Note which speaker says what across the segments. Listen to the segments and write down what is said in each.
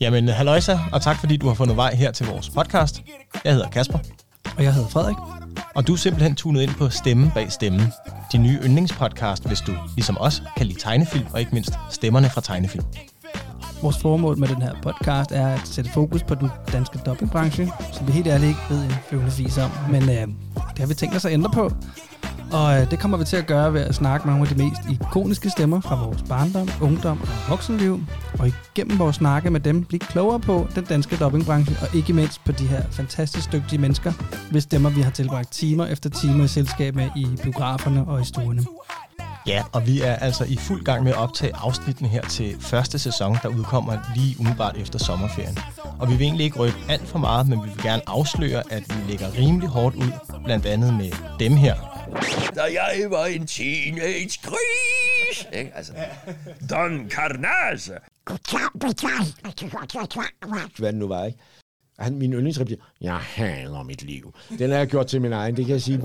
Speaker 1: Jamen, halløjsa, og tak fordi du har fundet vej her til vores podcast. Jeg hedder Kasper,
Speaker 2: Og jeg hedder Frederik.
Speaker 1: og du er simpelthen tunet ind på Stemme bag Stemmen. Din nye yndlingspodcast, hvis du, ligesom os, kan lide tegnefilm, og ikke mindst stemmerne fra tegnefilm.
Speaker 2: Vores formål med den her podcast er at sætte fokus på den danske dubbingbranche, som vi helt ærligt ikke ved en flyvende fis om. Men øh, det har vi tænkt os at ændre på. Og øh, det kommer vi til at gøre ved at snakke med nogle af de mest ikoniske stemmer fra vores barndom, ungdom og voksenliv. Og igennem vores snakke med dem blive klogere på den danske dobbingbranche, og ikke mindst på de her fantastisk dygtige mennesker, hvis stemmer vi har tilbragt timer efter timer i selskab med i biograferne og i stuerne.
Speaker 1: Ja, og vi er altså i fuld gang med at optage afsnittene her til første sæson, der udkommer lige umiddelbart efter sommerferien. Og vi vil egentlig ikke røbe alt for meget, men vi vil gerne afsløre, at vi lægger rimelig hårdt ud, blandt andet med dem her
Speaker 3: da jeg var en teenage gris. Ikke? Altså, Don Carnage.
Speaker 4: hvad det nu var, ikke? Han, min yndlingsreplik, jeg hader mit liv. Den har jeg gjort til min egen, det kan jeg sige.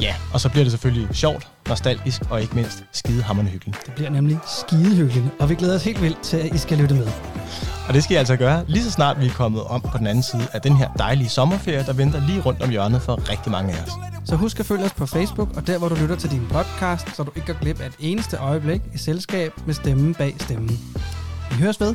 Speaker 1: Ja, og så bliver det selvfølgelig sjovt, nostalgisk og ikke mindst skidehammerende hyggeligt.
Speaker 2: Det bliver nemlig skidehyggeligt, og vi glæder os helt vildt til, at I skal lytte med.
Speaker 1: Og det skal I altså gøre, lige så snart vi er kommet om på den anden side af den her dejlige sommerferie, der venter lige rundt om hjørnet for rigtig mange af os.
Speaker 2: Så husk at følge os på Facebook, og der hvor du lytter til din podcast, så du ikke går glip af et eneste øjeblik i selskab med stemmen bag stemmen. Vi høres ved.